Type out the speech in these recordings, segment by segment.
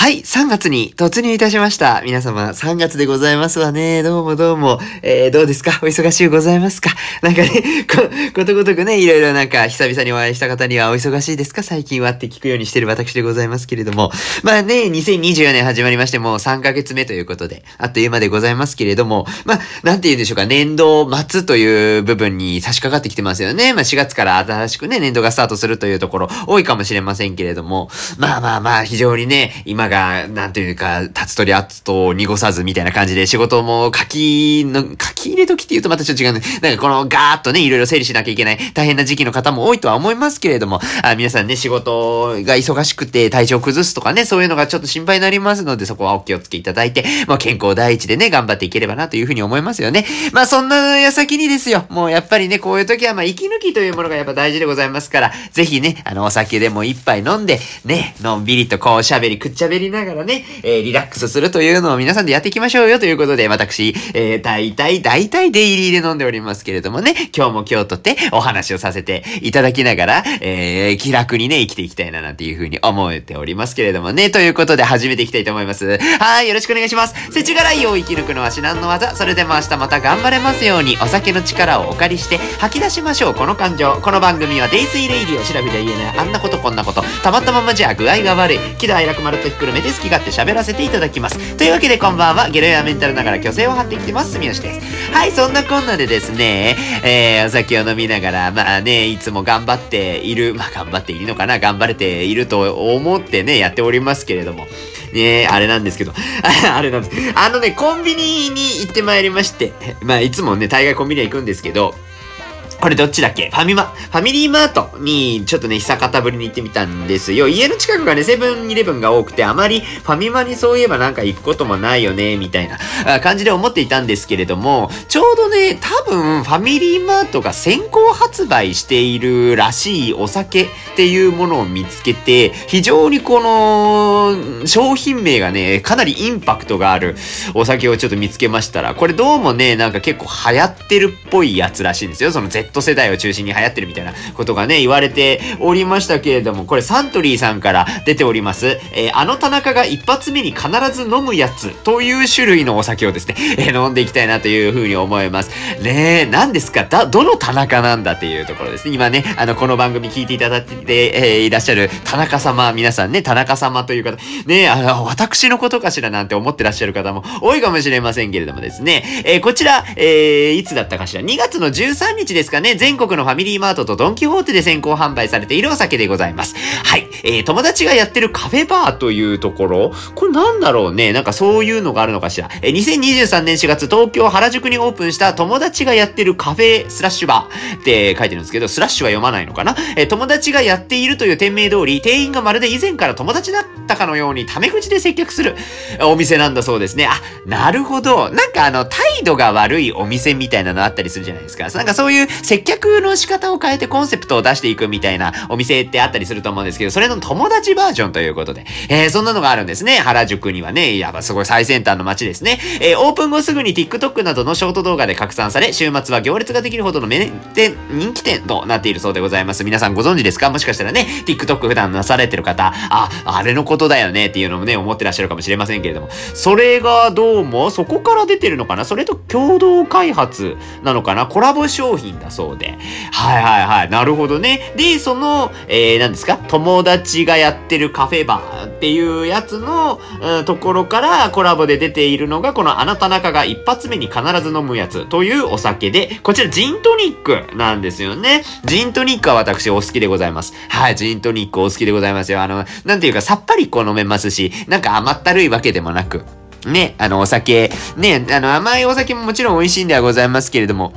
はい、3月に突入いたしました。皆様、3月でございますわね。どうもどうも。えー、どうですか？お忙しゅうございますか？なんかね、こ、ことごとくね、いろいろなんか、久々にお会いした方にはお忙しいですか？最近はって聞くようにしてる私でございますけれども。まあね、2024年始まりましてもう3ヶ月目ということで、あっという間でございますけれども、まあ、なんて言うんでしょうか、年度末という部分に差し掛かってきてますよね。まあ4月から新しくね、年度がスタートするというところ、多いかもしれませんけれども、まあまあまあ、非常にね、今が、なんていうか、立つ鳥圧と濁さずみたいな感じで仕事も書きの、書き入れ時って言うとまたちょっと違うね。なんかこのガーッとね、いろいろ整理しなきゃいけない大変な時期の方も多いとは思いますけれども、あ皆さんね、仕事が忙しくて体調崩すとかね、そういうのがちょっと心配になりますので、そこはお気をつけいただいて、まあ健康第一でね、頑張っていければなというふうに思いますよね。まあそんな矢先にですよ、もうやっぱりね、こういう時はまあ息抜きというものがやっぱ大事でございますから、ぜひね、あの、お酒でも一杯飲んで、ね、のんびりとこうしゃべり、くっちゃべりりながらね、えー、リラックスするというのを皆さんでやっていきましょうよということで、私、えー、大体、大体デイリーで飲んでおりますけれどもね、今日も今日とってお話をさせていただきながら、えー、気楽にね、生きていきたいななんていうふうに思えておりますけれどもね、ということで始めていきたいと思います。はい、よろしくお願いします。世知辛いを生き抜くのは至難の技。それでも明日また頑張れますように、お酒の力をお借りして吐き出しましょう、この感情。この番組はデイズイレイディを調べで言えない、あんなことこんなこと、たまったままじゃ具合が悪い、喜怒哀楽丸とひっくるめて好き勝手喋らせていただきます。というわけでこんばんは、ゲロやメンタルながら虚勢を張ってきてます、住吉です。はい、そんなこんなでですね、えー、お酒を飲みながら、まあね、いつも頑張っている、まあ頑張っているのかな、頑張れていると思ってね、やっておりますけれども、ねあれなんですけど、あれなんです。あのね、コンビニに行ってまいりまして、まあいつもね、大概コンビニは行くんですけど、これどっちだっけ？ファミマ。ファミリーマートにちょっとね、久方ぶりに行ってみたんですよ。家の近くがね、セブンイレブンが多くて、あまりファミマにそういえばなんか行くこともないよね、みたいな感じで思っていたんですけれども、ちょうどね、多分ファミリーマートが先行発売しているらしいお酒っていうものを見つけて、非常にこの商品名がね、かなりインパクトがあるお酒をちょっと見つけましたら、これどうもね、なんか結構流行ってるっぽいやつらしいんですよ。その Z 世代を中心に流行ってるみたいなことがね、言われておりましたけれども、これサントリーさんから出ております、えー、あの田中が一発目に必ず飲むやつという種類のお酒をですね、えー、飲んでいきたいなというふうに思います。ねえ、何ですか？だ、どの田中なんだっていうところですね。今ね、あの、この番組聞いていただいて、えー、いらっしゃる田中様、皆さんね、田中様という方、ねあの、私のことかしらなんて思ってらっしゃる方も多いかもしれませんけれどもですね、えー、こちら、えー、いつだったかしら ?2 月の13日ですかね、全国のファミリーマートとドンキホーテで先行販売されているお酒でございます。はい。えー、友達がやってるカフェバーというところ、これなんだろうね。なんかそういうのがあるのかしら。えー、2023年4月、東京原宿にオープンした友達がやってるカフェスラッシュバーって書いてるんですけど、スラッシュは読まないのかなえー、友達がやっているという店名通り、店員がまるで以前から友達だったかのようにタメ口で接客するお店なんだそうですね。あ、なるほど。なんかあの、態度が悪いお店みたいなのあったりするじゃないですか。なんかそういう接客の仕方を変えてコンセプトを出していくみたいなお店ってあったりすると思うんですけど、それの友達バージョンということで、えー、そんなのがあるんですね。原宿にはね、やばすごい最先端の街ですね。えー、オープン後すぐに TikTok などのショート動画で拡散され、週末は行列ができるほどの名店、人気店となっているそうでございます。皆さんご存知ですか？もしかしたらね、TikTok 普段なされてる方、あ、あれのことだよねっていうのもね、思ってらっしゃるかもしれませんけれども、それがどうも、そこから出てるのかな？それと共同開発なのかな？コラボ商品だそうで。はいはいはい。なるほどね。で、その、えー、何ですか？友達がやってるカフェバーっていうやつの、うん、ところからコラボで出ているのが、このあなた中が一発目に必ず飲むやつというお酒で、こちらジントニックなんですよね。ジントニックは私お好きでございます。はい、ジントニックお好きでございますよ。あの、なんていうかさっぱりこう飲めますし、なんか甘ったるいわけでもなく、ね、あの、お酒、ね、あの、甘いお酒ももちろん美味しいんではございますけれども、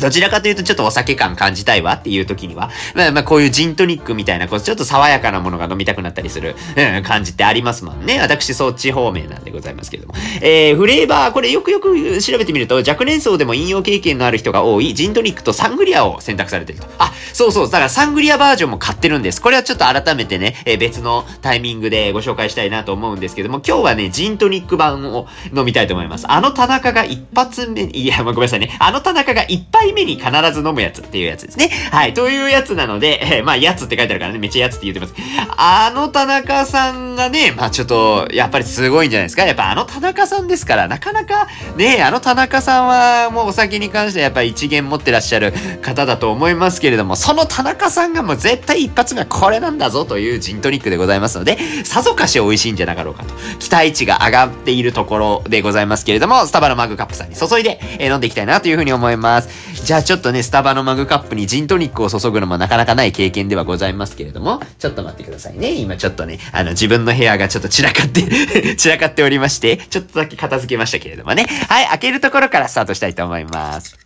どちらかというとちょっとお酒感感じたいわっていう時には、まあまあこういうジントニックみたいな、こうちょっと爽やかなものが飲みたくなったりする、うん、感じってありますもんね。私そっち方面なんでございますけども。えー、フレーバー、これよくよく調べてみると、若年層でも飲用経験のある人が多いジントニックとサングリアを選択されてると。あ、そうそう、だからサングリアバージョンも買ってるんです。これはちょっと改めてね、えー、別のタイミングでご紹介したいなと思うんですけども、今日はね、ジントニック版を飲みたいと思います。あの田中が一発目、いや、ごめんなさいね。あの田中が一杯杯目に必ず飲むやつっていうやつですね。はい。というやつなので、えー、まあ、やつって書いてあるからね、めっちゃやつって言ってます。あの田中さんがね、まあちょっと、やっぱりすごいんじゃないですか。やっぱあの田中さんですから、なかなか、ね、あの田中さんはもうお酒に関してはやっぱり一元持ってらっしゃる方だと思いますけれども、その田中さんがもう絶対一発目はこれなんだぞというジントニックでございますので、さぞかし美味しいんじゃなかろうかと。期待値が上がっているところでございますけれども、スタバのマグカップさんに注いで、えー、飲んでいきたいなというふうに思います。じゃあちょっとね、スタバのマグカップにジントニックを注ぐのもなかなかない経験ではございますけれども、ちょっと待ってくださいね。今ちょっとね、あの自分の部屋がちょっと散らかって 散らかっておりまして、ちょっとだけ片付けましたけれどもね。はい、開けるところからスタートしたいと思います。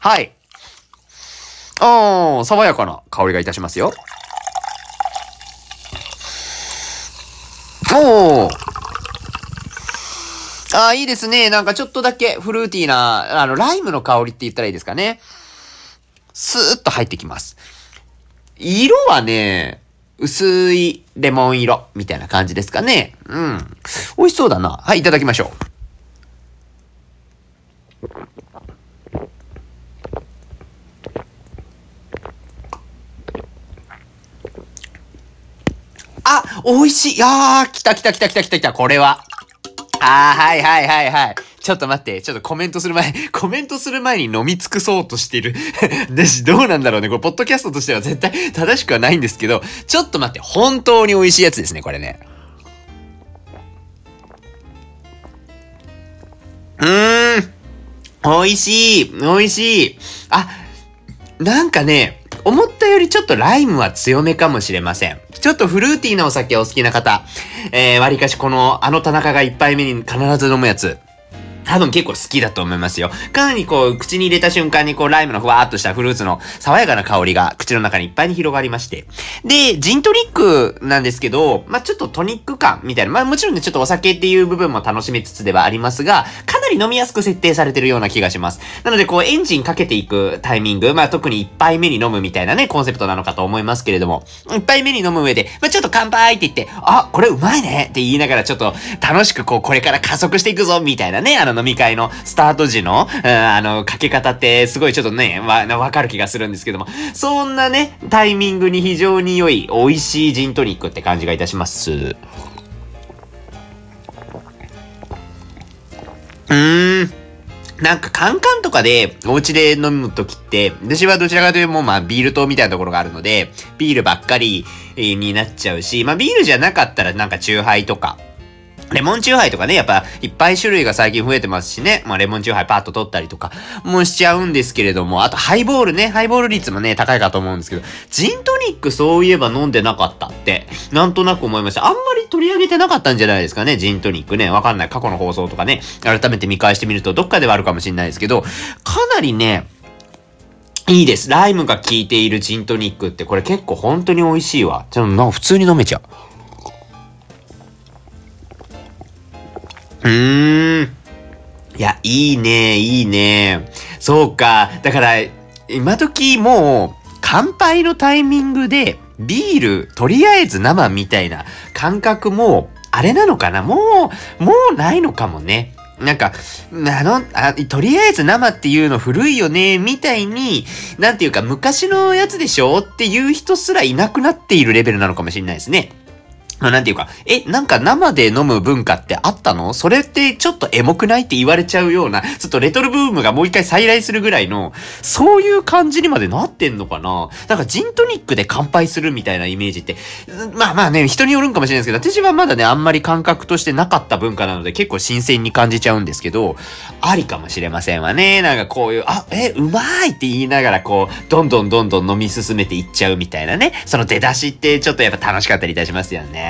はい。おー、爽やかな香りがいたしますよ。おー。ああ、いいですね。なんかちょっとだけフルーティーな、あの、ライムの香りって言ったらいいですかね。スーッと入ってきます。色はね、薄いレモン色みたいな感じですかね。うん。美味しそうだな。はい、いただきましょう。あ、美味しい。いやー、来た来た来た来た来た来た。これは。あー、はいはいはいはい。ちょっと待って、ちょっとコメントする前、コメントする前に飲み尽くそうとしてる。でし、どうなんだろうね。これ、ポッドキャストとしては絶対正しくはないんですけど、ちょっと待って、本当に美味しいやつですね、これね。うーん。美味しい。美味しい。あ、なんかね、思ったよりちょっとライムは強めかもしれません。ちょっとフルーティーなお酒お好きな方、えー、割かしこの、あの田中が一杯目に必ず飲むやつ、多分結構好きだと思いますよ。かなりこう、口に入れた瞬間にこう、ライムのふわーっとしたフルーツの爽やかな香りが口の中にいっぱいに広がりまして。で、ジントニックなんですけど、まあ、ちょっとトニック感みたいな。まあ、もちろんね、ちょっとお酒っていう部分も楽しめつつではありますが、かなり飲みやすく設定されてるような気がします。なので、こう、エンジンかけていくタイミング、まあ、特に一杯目に飲むみたいなね、コンセプトなのかと思いますけれども、一杯目に飲む上で、まあ、ちょっと乾杯って言って、あ、これうまいねって言いながらちょっと楽しくこう、これから加速していくぞみたいなね、あの飲み会のスタート時の、あの、かけ方ってすごいちょっとね、わ、わかる気がするんですけども、そんなね、タイミングに非常に良い、美味しいジントニックって感じがいたします。うーん。なんかカンカンとかでお家で飲むときって、私はどちらかというともうまあビール糖みたいなところがあるので、ビールばっかりになっちゃうし、まあビールじゃなかったらなんかチューハイとか、レモンチューハイとかね、やっぱいっぱい種類が最近増えてますしね。まあレモンチューハイパッと取ったりとかもしちゃうんですけれども、あとハイボールね、ハイボール率もね、高いかと思うんですけど、ジントニックそういえば飲んでなかったって、なんとなく思いました。あんまり取り上げてなかったんじゃないですかね、ジントニックね。わかんない。過去の放送とかね、改めて見返してみるとどっかではあるかもしれないですけど、かなりね、いいです。ライムが効いているジントニックってこれ結構本当に美味しいわ。ちょっと、普通に飲めちゃう。うーん。いや、いいね、いいね。そうか。だから、今時もう、乾杯のタイミングで、ビール、とりあえず生みたいな感覚も、あれなのかなもう、もうないのかもね。なんか、あのあ、とりあえず生っていうの古いよね、みたいに、なんていうか昔のやつでしょっていう人すらいなくなっているレベルなのかもしれないですね。なんていうか、え、なんか生で飲む文化ってあったの？それってちょっとエモくないって言われちゃうような、ちょっとレトロブームがもう一回再来するぐらいの、そういう感じにまでなってんのかな？なんかジントニックで乾杯するみたいなイメージって、まあまあね、人によるんかもしれないですけど、私はまだね、あんまり感覚としてなかった文化なので結構新鮮に感じちゃうんですけど、ありかもしれませんわね。なんかこういう、あ、え、うまいって言いながらこう、どんどんどんどん飲み進めていっちゃうみたいなね。その出だしってちょっとやっぱ楽しかったりいたしますよね。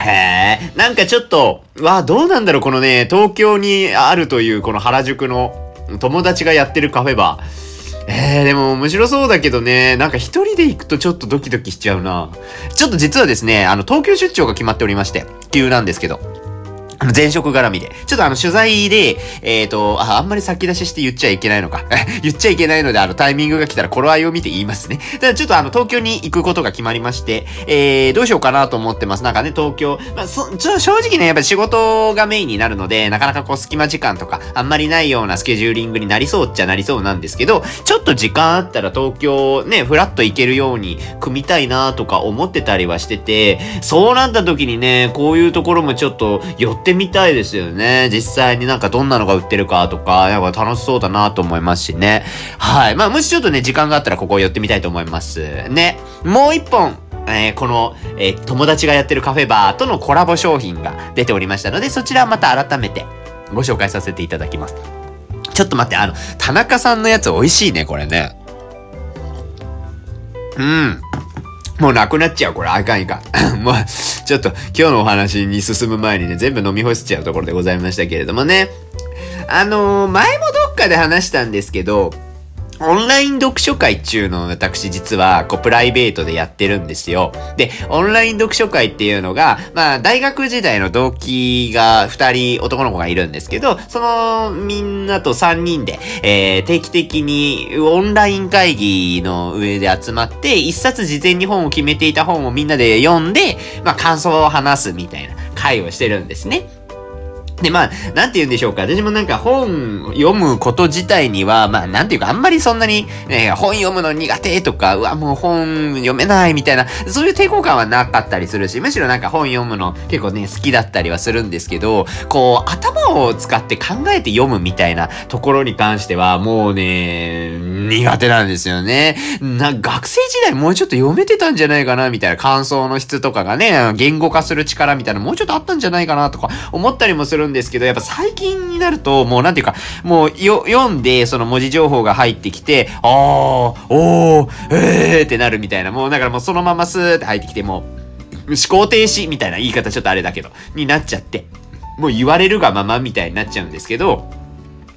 へえ、なんかちょっと、わあどうなんだろう、このね、東京にあるというこの原宿の友達がやってるカフェバー。えー、でも面白そうだけどね、なんか一人で行くとちょっとドキドキしちゃうな。ちょっと実はですね、あの、東京出張が決まっておりまして、急なんですけど。あの、前職絡みで。ちょっとあの、取材で、えっ、ー、と、あ、あんまり先出しして言っちゃいけないのか。言っちゃいけないので、あの、タイミングが来たら頃合いを見て言いますね。ただちょっとあの、東京に行くことが決まりまして、えー、どうしようかなと思ってます。なんかね、東京、まあ、そ、ちょ、正直ね、やっぱり仕事がメインになるので、なかなかこう、隙間時間とか、あんまりないようなスケジューリングになりそうっちゃなりそうなんですけど、ちょっと時間あったら東京ね、ふらっと行けるように組みたいなとか思ってたりはしてて、そうなった時にね、こういうところもちょっと寄っててみたいですよね。実際になんかどんなのが売ってるかとか、やっぱ楽しそうだなと思いますしね。はい。まあ、もしちょっとね、時間があったらここ寄ってみたいと思います。ね。もう一本、えー、この、えー、友達がやってるカフェバーとのコラボ商品が出ておりましたので、そちらはまた改めてご紹介させていただきます。ちょっと待って、あの、田中さんのやつ美味しいね、これね。うん。もうなくなっちゃう、これ。あかんいかん。もう、ちょっと今日のお話に進む前にね、全部飲み干しちゃうところでございましたけれどもね。あのー、前もどっかで話したんですけど、オンライン読書会っちゅうのを私実はこうプライベートでやってるんですよ。で、オンライン読書会っていうのが、まあ大学時代の同期が二人男の子がいるんですけど、そのみんなと三人で、えー、定期的にオンライン会議の上で集まって、一冊事前に本を決めていた本をみんなで読んで、まあ感想を話すみたいな会をしてるんですね。で、まあ、なんて言うんでしょうか。私もなんか本読むこと自体には、まあ、なんていうか、あんまりそんなに、ね、本読むの苦手とか、うわ、もう本読めないみたいな、そういう抵抗感はなかったりするし、むしろなんか本読むの結構ね、好きだったりはするんですけど、こう、頭を使って考えて読むみたいなところに関しては、もうね、苦手なんですよね。な、学生時代もうちょっと読めてたんじゃないかな、みたいな感想の質とかがね、言語化する力みたいな、もうちょっとあったんじゃないかな、とか思ったりもするんですけど、やっぱ最近になると、もうなんていうか、もうよ、読んで、その文字情報が入ってきて、あー、おー、えーってなるみたいな、もうだからもうそのままスーって入ってきて、もう、思考停止みたいな言い方ちょっとあれだけど、になっちゃって、もう言われるがままみたいになっちゃうんですけど、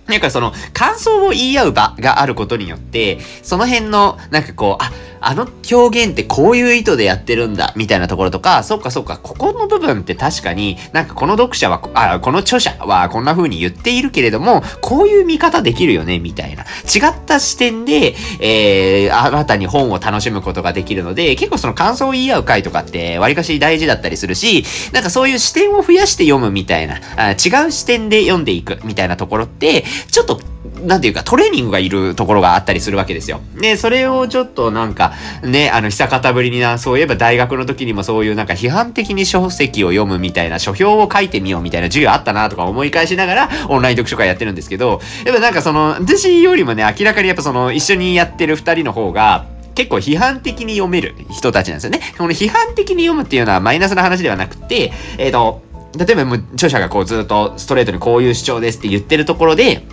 なんかその、感想を言い合う場があることによって、その辺の、なんかこう、あ、あの表現ってこういう意図でやってるんだ、みたいなところとか、そっかそっか、ここの部分って確かになんかこの読者は、あ、この著者はこんな風に言っているけれども、こういう見方できるよね、みたいな。違った視点で、えー、新たに本を楽しむことができるので、結構その感想を言い合う回とかって、割かし大事だったりするし、なんかそういう視点を増やして読むみたいな、あ違う視点で読んでいくみたいなところって、ちょっとなんていうか、トレーニングがいるところがあったりするわけですよ。で、それをちょっとなんか、ね、あの、久方ぶりにな、そういえば大学の時にもそういうなんか批判的に書籍を読むみたいな、書評を書いてみようみたいな授業あったなとか思い返しながら、オンライン読書会やってるんですけど、やっぱなんかその、私よりもね、明らかにやっぱその、一緒にやってる二人の方が、結構批判的に読める人たちなんですよね。この批判的に読むっていうのはマイナスな話ではなくて、えっ、ー、と、例えばもう著者がこうずっとストレートにこういう主張ですって言ってるところで、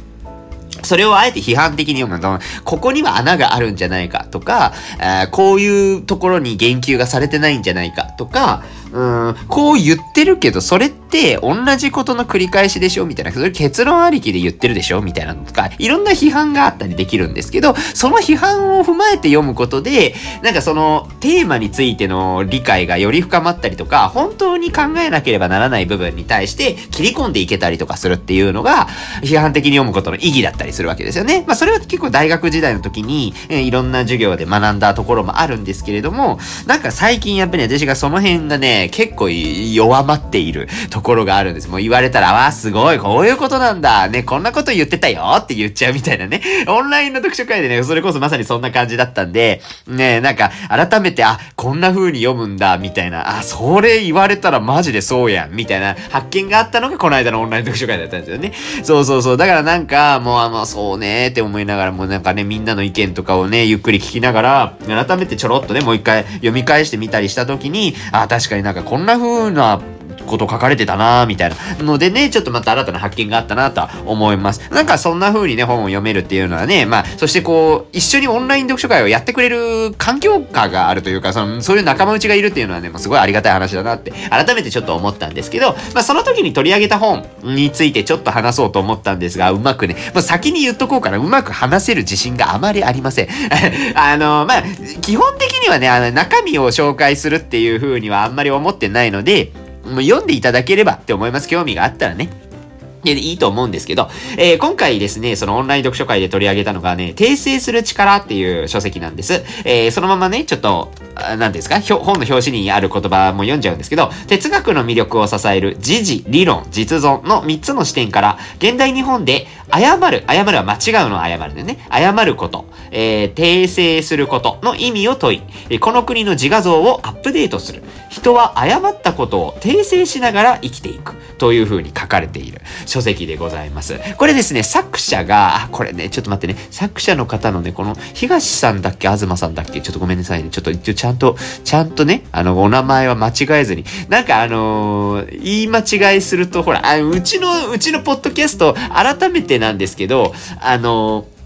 それをあえて批判的に読むと、ここには穴があるんじゃないかとかえ、こういうところに言及がされてないんじゃないかとか、うん、こう言ってるけど、それって同じことの繰り返しでしょみたいな、それ結論ありきで言ってるでしょみたいなのとか、いろんな批判があったりできるんですけど、その批判を踏まえて読むことで、なんかそのテーマについての理解がより深まったりとか、本当に考えなければならない部分に対して切り込んでいけたりとかするっていうのが、批判的に読むことの意義だったりするわけですよね。まあそれは結構大学時代の時に、え、いろんな授業で学んだところもあるんですけれども、なんか最近やっぱり私がその辺がね、ね結構弱まっているところがあるんです。もう言われたら、わあ、すごい、こういうことなんだ。ね、こんなこと言ってたよって言っちゃうみたいなね。オンラインの読書会でね、それこそまさにそんな感じだったんで、ね、なんか、改めて、あ、こんな風に読むんだ、みたいな、あ、それ言われたらマジでそうやん、みたいな発見があったのがこの間のオンライン読書会だったんですよね。そうそうそう。だからなんか、もう、あの、そうねって思いながら、もうなんかね、みんなの意見とかをね、ゆっくり聞きながら、改めてちょろっとね、もう一回読み返してみたりしたときに、あ、確かになんかこんな風なこと書かれてたなみたいなのでね、ちょっとまた新たな発見があったなとは思います。なんかそんな風にね、本を読めるっていうのはね、まあ、そしてこう、一緒にオンライン読書会をやってくれる環境下があるというか、その、そういう仲間内がいるっていうのはね、もうすごいありがたい話だなって、改めてちょっと思ったんですけど、まあ、その時に取り上げた本についてちょっと話そうと思ったんですが、うまくね、もう先に言っとこうかな、うまく話せる自信があまりありません。あの、まあ、基本的にはね、あの、中身を紹介するっていう風にはあんまり思ってないので、もう読んでいただければって思います。興味があったらね。で、いいと思うんですけど、えー、今回ですね、そのオンライン読書会で取り上げたのがね、訂正する力っていう書籍なんです。えー、そのままね、ちょっと、何ですか？本の表紙にある言葉も読んじゃうんですけど、哲学の魅力を支える時事、理論、実存の3つの視点から、現代日本で誤る、誤るは間違うの誤るでね、誤ること、えー、訂正することの意味を問い、この国の自画像をアップデートする。人は誤ったことを訂正しながら生きていく。という風に書かれている書籍でございます。これですね、作者が、あ、これね、ちょっと待ってね、作者の方のね、この東さんだっけ、東さんだっけ、ちょっとごめんなさいね。ちょっと一応ちゃんと、ちゃんとね、あの、お名前は間違えずに。なんかあのー、言い間違いすると、ほら、あうちの、うちのポッドキャスト、改めてなんですけど、あのー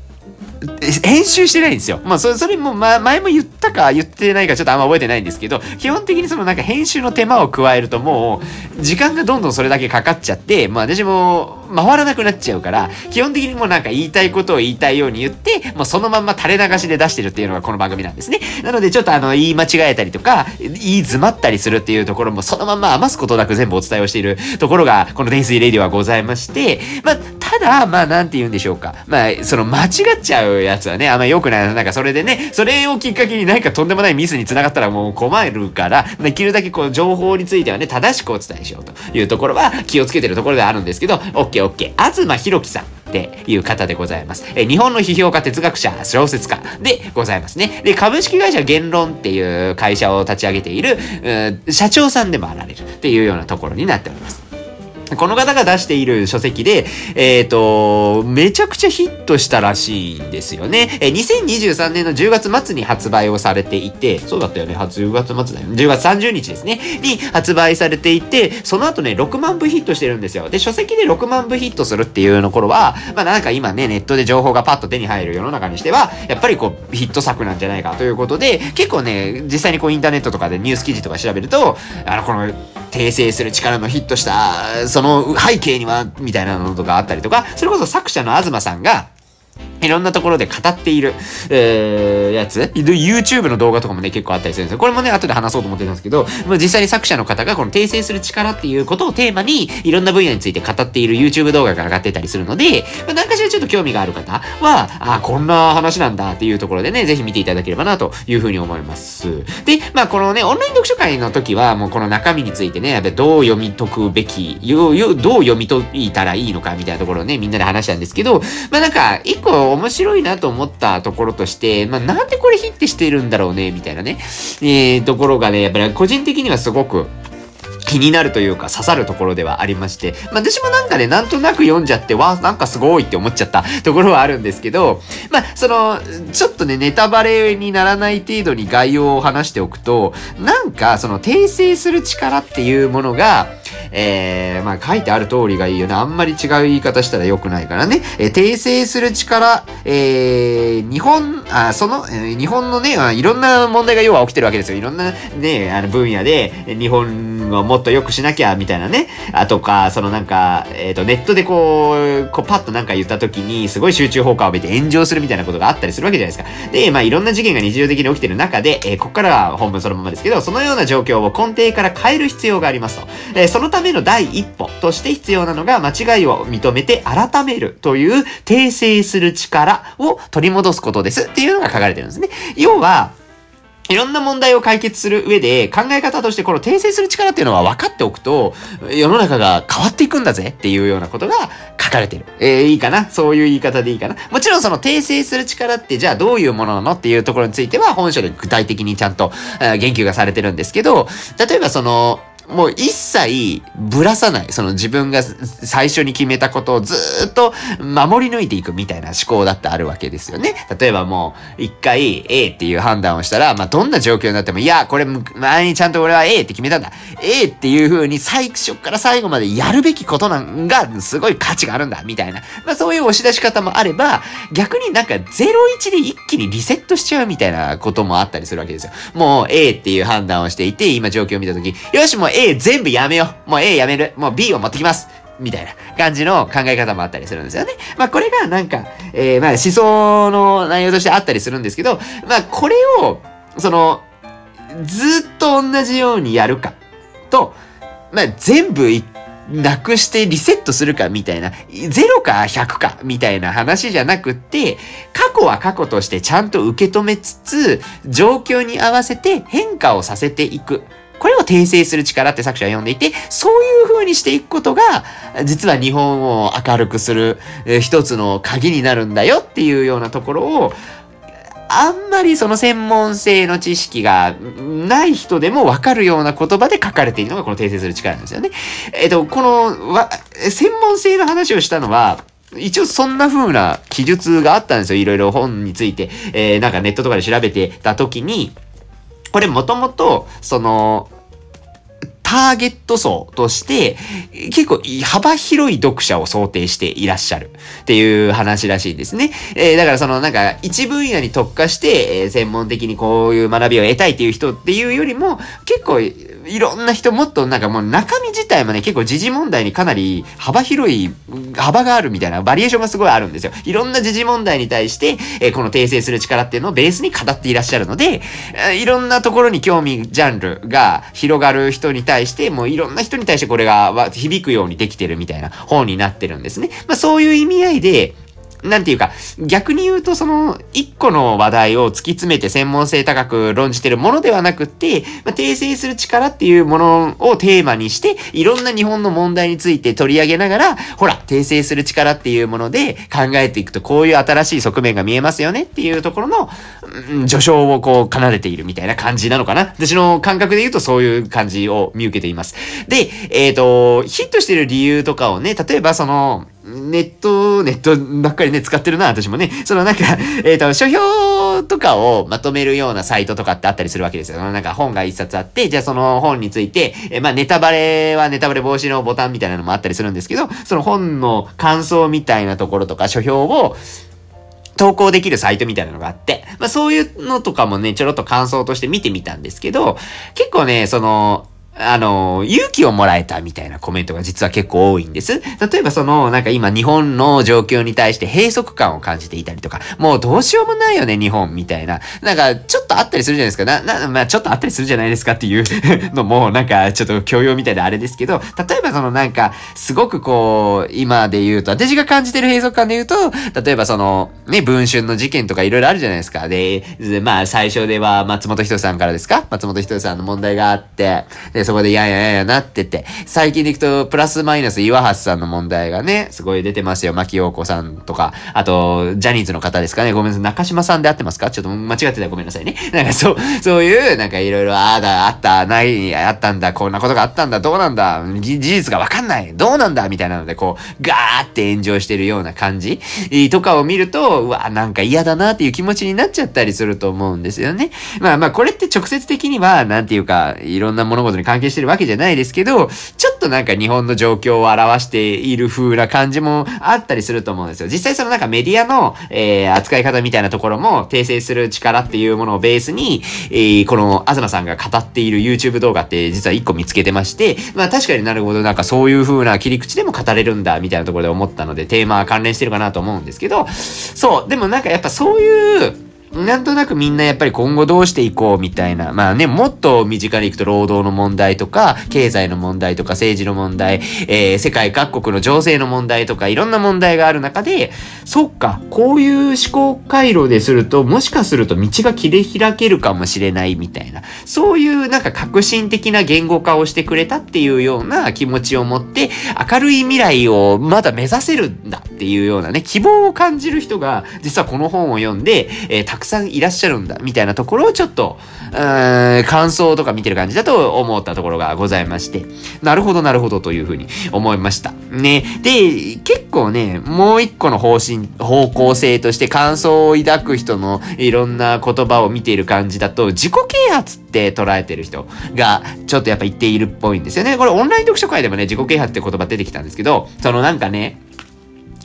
編集してないんですよ。まあ、それ、それも、ま、前も言ったか言ってないかちょっとあんま覚えてないんですけど、基本的にそのなんか編集の手間を加えるともう、時間がどんどんそれだけかかっちゃって、まあ私も、回らなくなっちゃうから、基本的にもうなんか言いたいことを言いたいように言って、もうそのまんま垂れ流しで出してるっていうのがこの番組なんですね。なのでちょっとあの、言い間違えたりとか、言い詰まったりするっていうところもそのまま余すことなく全部お伝えをしているところが、この泥酔レディはございまして、まあ、ただ、まあ、なんて言うんでしょうか。まあ、その間違っちゃうやつはね、あんま良くない。なんかそれでね、それをきっかけに何かとんでもないミスに繋がったらもう困るから、できるだけこう情報についてはね、正しくお伝えしようというところは気をつけてるところではあるんですけど、OK OK。東博樹さん。っていう方でございます。え日本の批評家、哲学者、小説家でございますね。で、株式会社言論っていう会社を立ち上げている、社長さんでもあられるっていうようなところになっております。この方が出している書籍で、えっ、ー、と、めちゃくちゃヒットしたらしいんですよね。え2023年の10月末に発売をされていて、そうだったよね、10月末だよ、ね。10月30日ですね。に発売されていて、その後ね、6万部ヒットしてるんですよ。で、書籍で6万部ヒットするっていうの頃は、まあなんか今ね、ネットで情報がパッと手に入る世の中にしては、やっぱりこう、ヒット作なんじゃないかということで、結構ね、実際にこうインターネットとかでニュース記事とか調べると、あの、この、訂正する力のヒットした、そのその背景には、みたいなのとかあったりとか、それこそ作者の東さんが、いろんなところで語っている、えー、やつ。YouTube の動画とかもね、結構あったりするんですよ。これもね、後で話そうと思ってたんですけど、まあ、実際に作者の方がこの訂正する力っていうことをテーマに、いろんな分野について語っている YouTube 動画が上がってたりするので、まあ、何かしらちょっと興味がある方は、あ、こんな話なんだっていうところでね、ぜひ見ていただければなというふうに思います。で、まあ、このね、オンライン読書会の時は、もうこの中身についてね、やっぱどう読み解くべき、どう読み解いたらいいのかみたいなところをね、みんなで話したんですけど、まあ、なんか、一個面白いなと思ったところとして、まあ、なんでこれヒットしてるんだろうね、みたいなね、えー、ところがね、やっぱり個人的にはすごく、気になるというか刺さるところではありまして、まあ、私もなんかね、なんとなく読んじゃって、わ、なんかすごいって思っちゃった ところはあるんですけど、まあ、その、ちょっとね、ネタバレにならない程度に概要を話しておくと、なんか、その、訂正する力っていうものが、えー、まあ書いてある通りがいいよね。あんまり違う言い方したら良くないからね。えー、訂正する力、えー、日本、あ、その、え、日本のね、いろんな問題が要は起きてるわけですよ。いろんなね、あの分野で、日本をもっと良くしなきゃ、みたいなね。あとか、そのなんか、えっ、ー、と、ネットでこう、こうパッとなんか言った時に、すごい集中放火を浴びて炎上するみたいなことがあったりするわけじゃないですか。で、まあいろんな事件が日常的に起きてる中で、えー、ここからは本文そのままですけど、そのような状況を根底から変える必要がありますと。えー、そののための第一歩として必要なのが間違いを認めて改めるという訂正する力を取り戻すことですっていうのが書かれてるんですね。要は、いろんな問題を解決する上で考え方としてこの訂正する力っていうのは分かっておくと世の中が変わっていくんだぜっていうようなことが書かれてる。えー、いいかな？そういう言い方でいいかな？もちろんその訂正する力ってじゃあどういうものなのっていうところについては本書で具体的にちゃんと言及がされてるんですけど例えばそのもう一切ぶらさない。その自分が最初に決めたことをずっと守り抜いていくみたいな思考だってあるわけですよね。例えばもう一回 A っていう判断をしたら、まあどんな状況になっても、いや、これ前にちゃんと俺は A って決めたんだ。A っていう風に最初から最後までやるべきことなんがすごい価値があるんだ、みたいな。まあそういう押し出し方もあれば、逆になんか01で一気にリセットしちゃうみたいなこともあったりするわけですよ。もう A っていう判断をしていて、今状況を見たとき、よしもう A 全部やめよう。もう A やめる。もう B を持ってきます。みたいな感じの考え方もあったりするんですよね。まあこれがなんか、えー、まあ思想の内容としてあったりするんですけど、まあこれを、その、ずっと同じようにやるかと、まあ、全部なくしてリセットするかみたいな、0か100かみたいな話じゃなくって、過去は過去としてちゃんと受け止めつつ、状況に合わせて変化をさせていく。これを訂正する力って作者は読んでいて、そういう風にしていくことが、実は日本を明るくする一つの鍵になるんだよっていうようなところを、あんまりその専門性の知識がない人でもわかるような言葉で書かれているのがこの訂正する力なんですよね。えっ、と、この、わ、専門性の話をしたのは、一応そんな風な記述があったんですよ。いろいろ本について、えー、なんかネットとかで調べてた時に、これもともと、その、ターゲット層として、結構幅広い読者を想定していらっしゃるっていう話らしいんですね。えー、だからそのなんか一分野に特化して、え、専門的にこういう学びを得たいっていう人っていうよりも、結構いろんな人もっとなんかもう中身自体もね、結構時事問題にかなり幅広い幅があるみたいなバリエーションがすごいあるんですよ。いろんな時事問題に対して、えー、この訂正する力っていうのをベースに語っていらっしゃるので、えー、いろんなところに興味、ジャンルが広がる人に対して、もういろんな人に対してこれが響くようにできてるみたいな本になってるんですね。まあそういう意味合いで、なんていうか、逆に言うとその、一個の話題を突き詰めて専門性高く論じてるものではなくて、まあ、訂正する力っていうものをテーマにして、いろんな日本の問題について取り上げながら、ほら、訂正する力っていうもので考えていくと、こういう新しい側面が見えますよねっていうところの、うん、序章をこう奏でているみたいな感じなのかな。私の感覚で言うとそういう感じを見受けています。で、えっ、ー、と、ヒットしてる理由とかをね、例えばその、ネット、ネットばっかりね、使ってるな、私もね。そのなんか、えっ、ー、と、書評とかをまとめるようなサイトとかってあったりするわけですよ。なんか本が一冊あって、じゃあその本について、えー、まあネタバレはネタバレ防止のボタンみたいなのもあったりするんですけど、その本の感想みたいなところとか、書評を、投稿できるサイトみたいなのがあって、まあそういうのとかもね、ちょろっと感想として見てみたんですけど、結構ね、その、あの、勇気をもらえたみたいなコメントが実は結構多いんです。例えばその、なんか今日本の状況に対して閉塞感を感じていたりとか、もうどうしようもないよね、日本みたいな。なんか、ちょっとあったりするじゃないですか。な、な、まあちょっとあったりするじゃないですかっていう のも、なんかちょっと教養みたいであれですけど、例えばそのなんか、すごくこう、今で言うと、私が感じてる閉塞感で言うと、例えばその、ね、文春の事件とかいろいろあるじゃないですか。で、まあ最初では松本人志さんからですか？松本人志さんの問題があって、で、で、そこでややややなってて、最近でいくと、プラスマイナス岩橋さんの問題がね、すごい出てますよ。牧陽子さんとか、あと、ジャニーズの方ですかね。ごめんなさい。中島さんで合ってますか？ちょっと間違ってたらごめんなさいね。なんかそう、そういう、なんかいろいろ、ああだ、あった、ない、あったんだ、こんなことがあったんだ、どうなんだ、事実がわかんない、どうなんだ、みたいなので、こう、ガーって炎上してるような感じとかを見ると、うわ、なんか嫌だなっていう気持ちになっちゃったりすると思うんですよね。まあまあ、これって直接的には、なんていうか、いろんな物事に関関係してるわけじゃないですけど、ちょっとなんか日本の状況を表している風な感じもあったりすると思うんですよ。実際そのなんかメディアの、えー、扱い方みたいなところも訂正する力っていうものをベースに、えー、この東さんが語っている YouTube 動画って実は一個見つけてまして、まあ確かになるほどなんかそういう風な切り口でも語れるんだみたいなところで思ったのでテーマは関連してるかなと思うんですけど、そう、でもなんかやっぱそういうなんとなくみんなやっぱり今後どうしていこうみたいな。まあね、もっと身近に行くと労働の問題とか、経済の問題とか、政治の問題、えー、世界各国の情勢の問題とか、いろんな問題がある中で、そっか、こういう思考回路ですると、もしかすると道が切り開けるかもしれないみたいな。そういうなんか革新的な言語化をしてくれたっていうような気持ちを持って、明るい未来をまだ目指せるんだっていうようなね、希望を感じる人が、実はこの本を読んで、えー、くさんいらっしゃるんだ、みたいなところをちょっと、感想とか見てる感じだと思ったところがございまして、なるほどなるほどというふうに思いました。ね。で、結構ね、もう一個の方針、方向性として感想を抱く人のいろんな言葉を見ている感じだと、自己啓発って捉えてる人がちょっとやっぱ言っているっぽいんですよね。これオンライン読書会でもね、自己啓発って言葉出てきたんですけど、そのなんかね、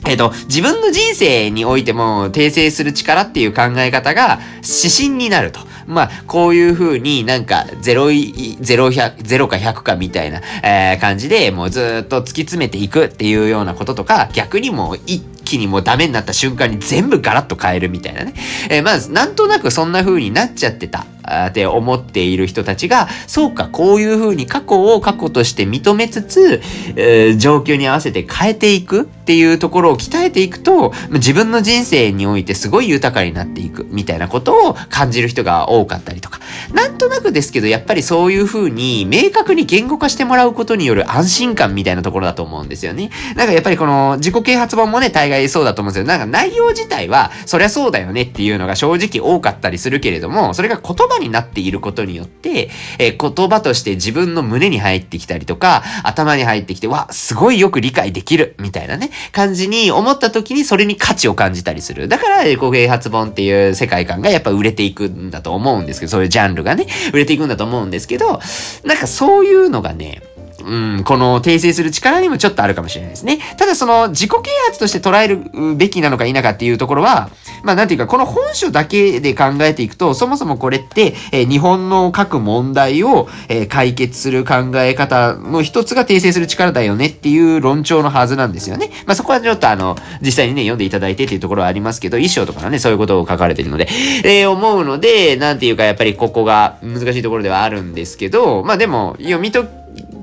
えっ、と、自分の人生においても訂正する力っていう考え方が指針になると。まあ、こういう風になんか0、0、100、0か100かみたいな、えー、感じでもうずっと突き詰めていくっていうようなこととか、逆にもう一気にもうダメになった瞬間に全部ガラッと変えるみたいなね。えー、まず、なんとなくそんな風になっちゃってた。って思っている人たちが、そうか、こういうふうに過去を過去として認めつつ、えー、状況に合わせて変えていくっていうところを鍛えていくと、自分の人生においてすごい豊かになっていくみたいなことを感じる人が多かったりとか。なんとなくですけど、やっぱりそういうふうに明確に言語化してもらうことによる安心感みたいなところだと思うんですよね。なんかやっぱりこの自己啓発本もね、大概そうだと思うんですよ。なんか内容自体は、そりゃそうだよねっていうのが正直多かったりするけれども、それが言葉になっていることによって、えー、言葉として自分の胸に入ってきたりとか、頭に入ってきて、わ、すごいよく理解できる、みたいなね、感じに思った時にそれに価値を感じたりする。だから、エコ啓発本っていう世界観がやっぱ売れていくんだと思うんですけど、そういうジャンルがね、売れていくんだと思うんですけど、なんかそういうのがね、うん、この訂正する力にもちょっとあるかもしれないですね。ただその自己啓発として捉えるべきなのか否かっていうところは、まあなんていうか、この本書だけで考えていくと、そもそもこれって、えー、日本の各問題を、えー、解決する考え方の一つが訂正する力だよねっていう論調のはずなんですよね。まあそこはちょっとあの、実際にね、読んでいただいてっていうところはありますけど、衣装とかね、そういうことを書かれてるので、えー、思うので、なんていうか、やっぱりここが難しいところではあるんですけど、まあでも、読み解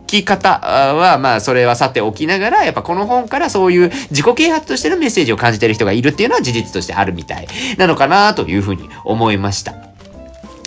き方は、まあ、それはさておきながら、やっぱこの本からそういう自己啓発としてのメッセージを感じてる人がいるっていうのは事実としてあるみたいなのかなというふうに思いました。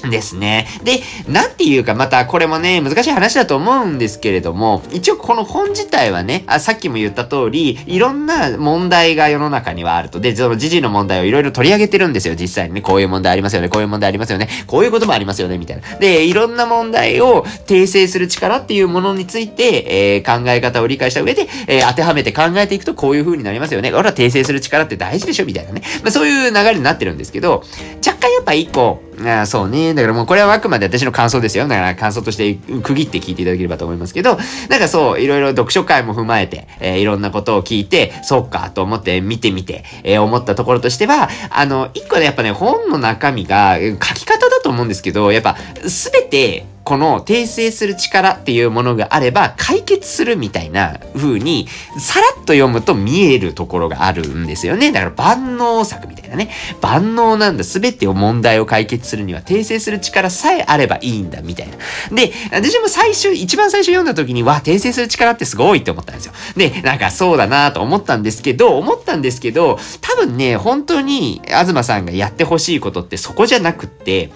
ですね。で、なんていうか、またこれもね、難しい話だと思うんですけれども、一応この本自体はね、あさっきも言った通り、いろんな問題が世の中にはあると。で、その時事の問題をいろいろ取り上げてるんですよ、実際にね。こういう問題ありますよね、こういう問題ありますよね、こういうこともありますよね、みたいな。で、いろんな問題を訂正する力っていうものについて、えー、考え方を理解した上で、えー、当てはめて考えていくとこういう風になりますよね。俺は訂正する力って大事でしょ、みたいなね。まあそういう流れになってるんですけど、若干やっぱ一個、あそうね。だからもうこれはあくまで私の感想ですよ。だから感想として区切って聞いていただければと思いますけど、なんかそう、いろいろ読書会も踏まえて、えー、いろんなことを聞いて、そうかと思って見てみて、えー、思ったところとしては、あの、一個ね、やっぱね、本の中身が書き方だと思うんですけど、やっぱ、すべて、この訂正する力っていうものがあれば解決するみたいな風にさらっと読むと見えるところがあるんですよね。だから万能策みたいなね。万能なんだ。すべてを問題を解決するには訂正する力さえあればいいんだみたいな。で、私も最初、一番最初読んだ時にわ、訂正する力ってすごいって思ったんですよ。で、なんかそうだなと思ったんですけど、思ったんですけど、多分ね、本当に東さんがやってほしいことってそこじゃなくって、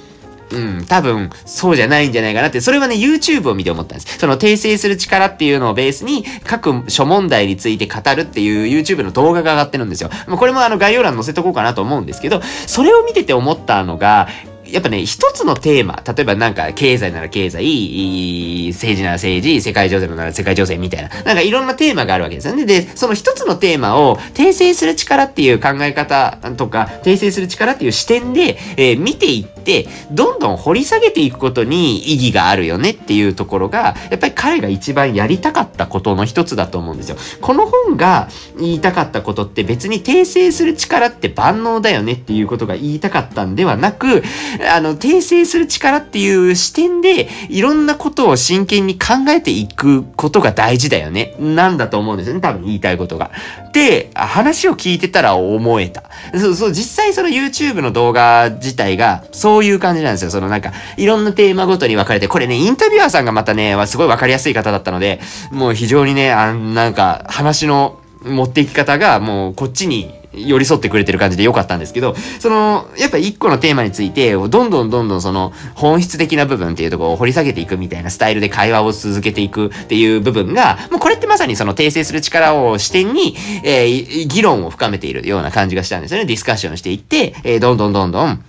うん、多分、そうじゃないんじゃないかなって、それはね、YouTube を見て思ったんです。その訂正する力っていうのをベースに、各諸問題について語るっていう YouTube の動画が上がってるんですよ。これもあの概要欄載せとこうかなと思うんですけど、それを見てて思ったのが、やっぱね、一つのテーマ、例えばなんか経済なら経済、政治なら政治、世界情勢なら世界情勢みたいな、なんかいろんなテーマがあるわけですよね。で、その一つのテーマを訂正する力っていう考え方とか、訂正する力っていう視点で、えー、見ていって、どんどん掘り下げていくことに意義があるよねっていうところが、やっぱり彼が一番やりたかったことの一つだと思うんですよ。この本が言いたかったことって別に訂正する力って万能だよねっていうことが言いたかったんではなく、あの、訂正する力っていう視点で、いろんなことを真剣に考えていくことが大事だよね。なんだと思うんですよね。多分言いたいことが。で、話を聞いてたら思えた。そうそう、実際その YouTube の動画自体が、そういう感じなんですよ。そのなんか、いろんなテーマごとに分かれて、これね、インタビュアーさんがまたね、すごい分かりやすい方だったので、もう非常にね、あなんか、話の持っていき方が、もうこっちに寄り添ってくれてる感じで良かったんですけど、その、やっぱ一個のテーマについて、どんどんどんどんその本質的な部分っていうところを掘り下げていくみたいなスタイルで会話を続けていくっていう部分が、もうこれってまさにその訂正する力を視点に、えー、議論を深めているような感じがしたんですよね。ディスカッションしていって、えー、どんどんどんどん、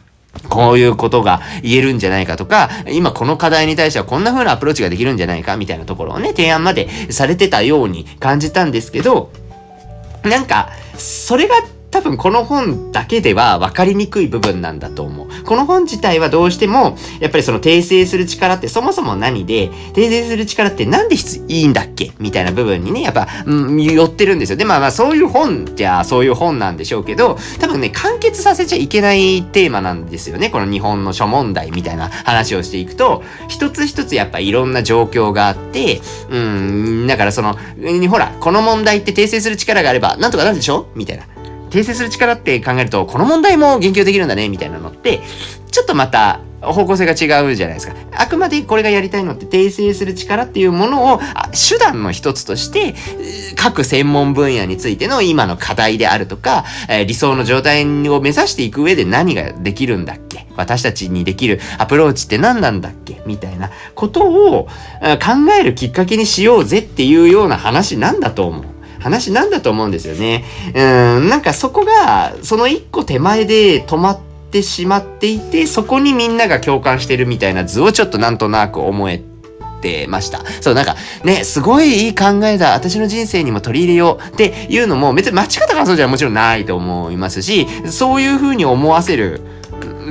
こういうことが言えるんじゃないかとか、今この課題に対してはこんな風なアプローチができるんじゃないかみたいなところをね、提案までされてたように感じたんですけど、なんか、それが多分この本だけでは分かりにくい部分なんだと思う。この本自体はどうしても、やっぱりその訂正する力ってそもそも何で、訂正する力ってなんでいいんだっけ？みたいな部分にね、やっぱ、うん、寄ってるんですよ。で、まあまあそういう本じゃそういう本なんでしょうけど、多分ね、完結させちゃいけないテーマなんですよね。この日本の諸問題みたいな話をしていくと、一つ一つやっぱいろんな状況があって、うん、だからその、ほら、この問題って訂正する力があれば、なんとかなるでしょ？みたいな。訂正する力って考えると、この問題も言及できるんだね、みたいなのって、ちょっとまた、方向性が違うじゃないですか。あくまでこれがやりたいのって訂正する力っていうものを手段の一つとして各専門分野についての今の課題であるとか、え理想の状態を目指していく上で何ができるんだっけ？私たちにできるアプローチって何なんだっけ？みたいなことを考えるきっかけにしようぜっていうような話なんだと思う。話なんだと思うんですよね。うん、なんかそこが、その一個手前で止まってしまっていて、そこにみんなが共感してるみたいな図をちょっとなんとなく思えてました。そう、なんかね、すごいいい考えだ。私の人生にも取り入れようっていうのも別に間違った感想じゃもちろんないと思いますし、そういう風に思わせる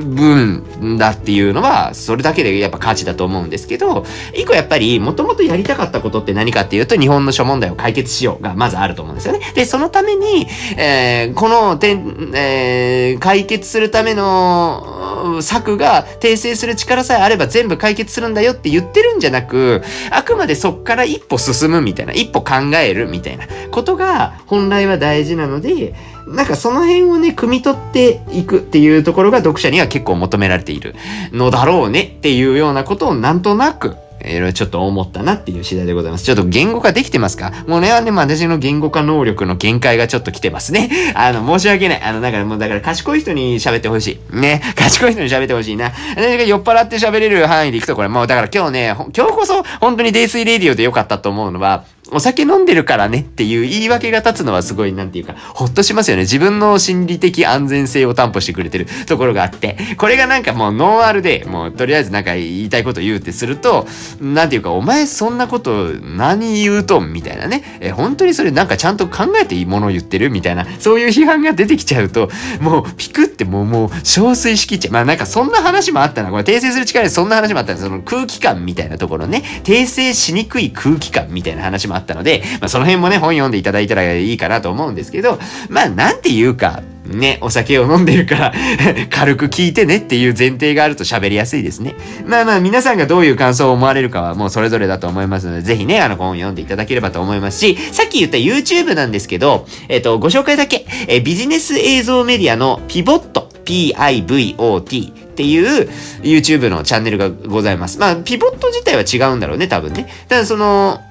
分だっていうのは、それだけでやっぱ価値だと思うんですけど、一個やっぱり、もともとやりたかったことって何かっていうと、日本の諸問題を解決しようが、まずあると思うんですよね。で、そのために、えー、この点、えー、解決するための策が訂正する力さえあれば全部解決するんだよって言ってるんじゃなく、あくまでそっから一歩進むみたいな、一歩考えるみたいなことが本来は大事なので、なんかその辺をね、汲み取っていくっていうところが読者には結構求められているのだろうねっていうようなことをなんとなくいろいろちょっと思ったなっていう次第でございます。ちょっと言語化できてますか？もうね、あね、私の言語化能力の限界がちょっと来てますね。あの、申し訳ない。あの、だからもう、だから賢い人に喋ってほしい。ね？賢い人に喋ってほしいな。何か酔っ払って喋れる範囲でいくとこれ、もうだから今日ね、今日こそ本当に泥酔レディオでよかったと思うのは、お酒飲んでるからねっていう言い訳が立つのはすごいなんていうか、ほっとしますよね。自分の心理的安全性を担保してくれてる ところがあって、これがなんかもうノンアルで、もうとりあえずなんか言いたいこと言うってすると、なんていうか、お前そんなこと何言うとんみたいなね。え、本当にそれなんかちゃんと考えていいものを言ってるみたいな、そういう批判が出てきちゃうと、もうピクってもうもう、憔悴しきっちゃう。まあなんかそんな話もあったな。これ訂正する力でそんな話もあった。その空気感みたいなところね。訂正しにくい空気感みたいな話もあったったので、まあその辺もね、本読んでいただいたらいいかなと思うんですけど、まあなんていうか、ね、お酒を飲んでるから 軽く聞いてねっていう前提があると喋りやすいですね。まあまあ皆さんがどういう感想を思われるかはもうそれぞれだと思いますので、ぜひね、あの本を読んでいただければと思いますし、さっき言った YouTube なんですけど、えっ、と、ご紹介だけ、えビジネス映像メディアのピボット、PIVOT っていう YouTube のチャンネルがございます。まあ、ピボット自体は違うんだろうね、多分ね。ただその、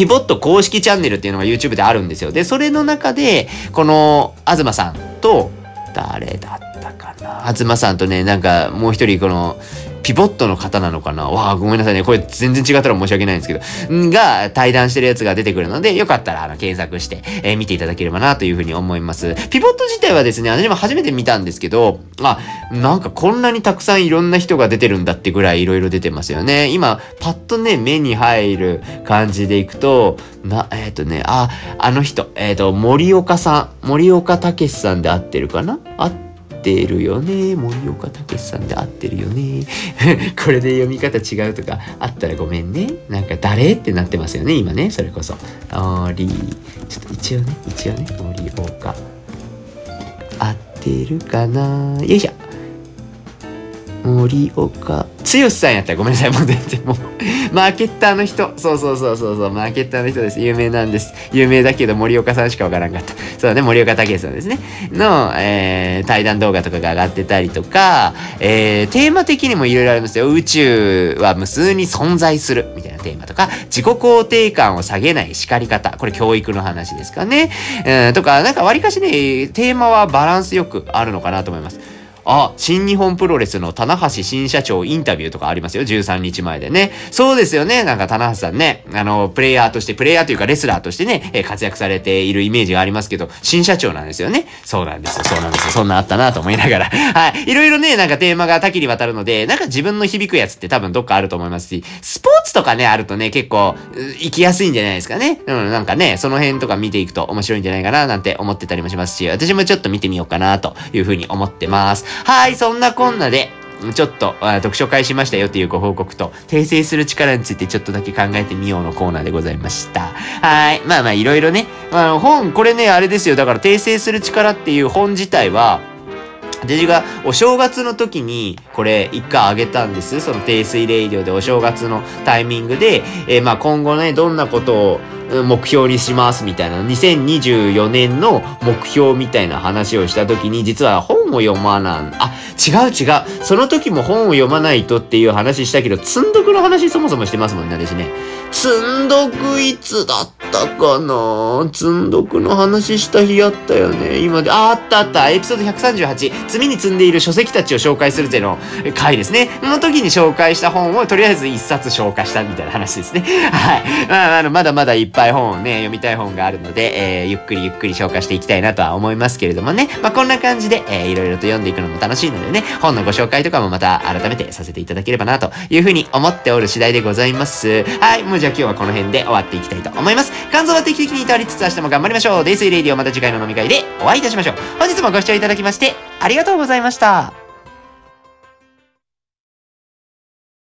ピボット公式チャンネルっていうのが YouTube であるんですよ。で、それの中で、この、東さんと、誰だったかな？東さんとね、なんか、もう一人、この、ピボットの方なのかな？わあ、ごめんなさいね。これ全然違ったら申し訳ないんですけど、んが対談してるやつが出てくるので、よかったらあの検索して、えー、見ていただければなというふうに思います。ピボット自体はですね、私も初めて見たんですけど、あ、なんかこんなにたくさんいろんな人が出てるんだってぐらいいろいろ出てますよね。今、パッとね、目に入る感じでいくと、な、えっ、ー、とね、あ、あの人、えっ、ー、と、森岡さん、森岡武さんで合ってるかな？合ってってるよね。森岡武さんで合ってるよね。これで読み方違うとかあったらごめんね。なんか誰ってなってますよね、今ね。それこそ。あり、ちょっと一応ね、一応ね、森岡。合ってるかなよいしょ。森岡剛さんやったらごめんなさい。もう全然もうマーケッターの人。そうそうそうそうそう、マーケッターの人です。有名なんです。有名だけど森岡さんしかわからんかった。そうね、森岡武さんですね。の、えー、対談動画とかが上がってたりとか、えー、テーマ的にもいろいろありますよ。宇宙は無数に存在する。みたいなテーマとか、自己肯定感を下げない叱り方。これ教育の話ですかね。えー、とか、なんか割かしね、テーマはバランスよくあるのかなと思います。あ、新日本プロレスの棚橋新社長インタビューとかありますよ。13日前でね。そうですよね。なんか棚橋さんね、あの、プレイヤーとして、プレイヤーというかレスラーとしてね、え活躍されているイメージがありますけど、新社長なんですよね。そうなんですよ。そうなんですよ。そんなあったなと思いながら。はい。いろいろね、なんかテーマが多岐にわたるので、なんか自分の響くやつって多分どっかあると思いますし、スポーツとかね、あるとね、結構、行きやすいんじゃないですかね。うん、なんかね、その辺とか見ていくと面白いんじゃないかななんて思ってたりもしますし、私もちょっと見てみようかなというふうに思ってます。はい、そんなこんなで、ちょっと読書会しましたよっていうご報告と、訂正する力についてちょっとだけ考えてみようのコーナーでございました。はい。まあまあいろいろね、あの本、これね、あれですよ。だから訂正する力っていう本自体は、私がお正月の時にこれ一回あげたんです。その低水レイディオでお正月のタイミングで、えー、まあ今後ね、どんなことを目標にしますみたいな、2024年の目標みたいな話をした時に、実は本を読まなん、あ、違う違う。その時も本を読まないとっていう話したけど、積んどくの話そもそもしてますもんね、私ね。積んどくいつだったかな？積んどくの話した日あったよね。今で、あ、あったあった。エピソード138。積みに積んでいる書籍たちを紹介するぜの回ですね。その時に紹介した本をとりあえず一冊消化したみたいな話ですね。はい。まあ、あの、まだまだいっぱい本をね、読みたい本があるので、えー、ゆっくりゆっくり消化していきたいなとは思いますけれどもね。まあ、こんな感じで、えー、いろいろと読んでいくのも楽しいのでね、本のご紹介とかもまた改めてさせていただければなというふうに思っておる次第でございます。はい。もうじゃあ今日はこの辺で終わっていきたいと思います。感想は定期的に至りつつ明日も頑張りましょう。デイスイレイディオまた次回の飲み会でお会いいたしましょう。本日もご視聴いただきましてありがとうございました。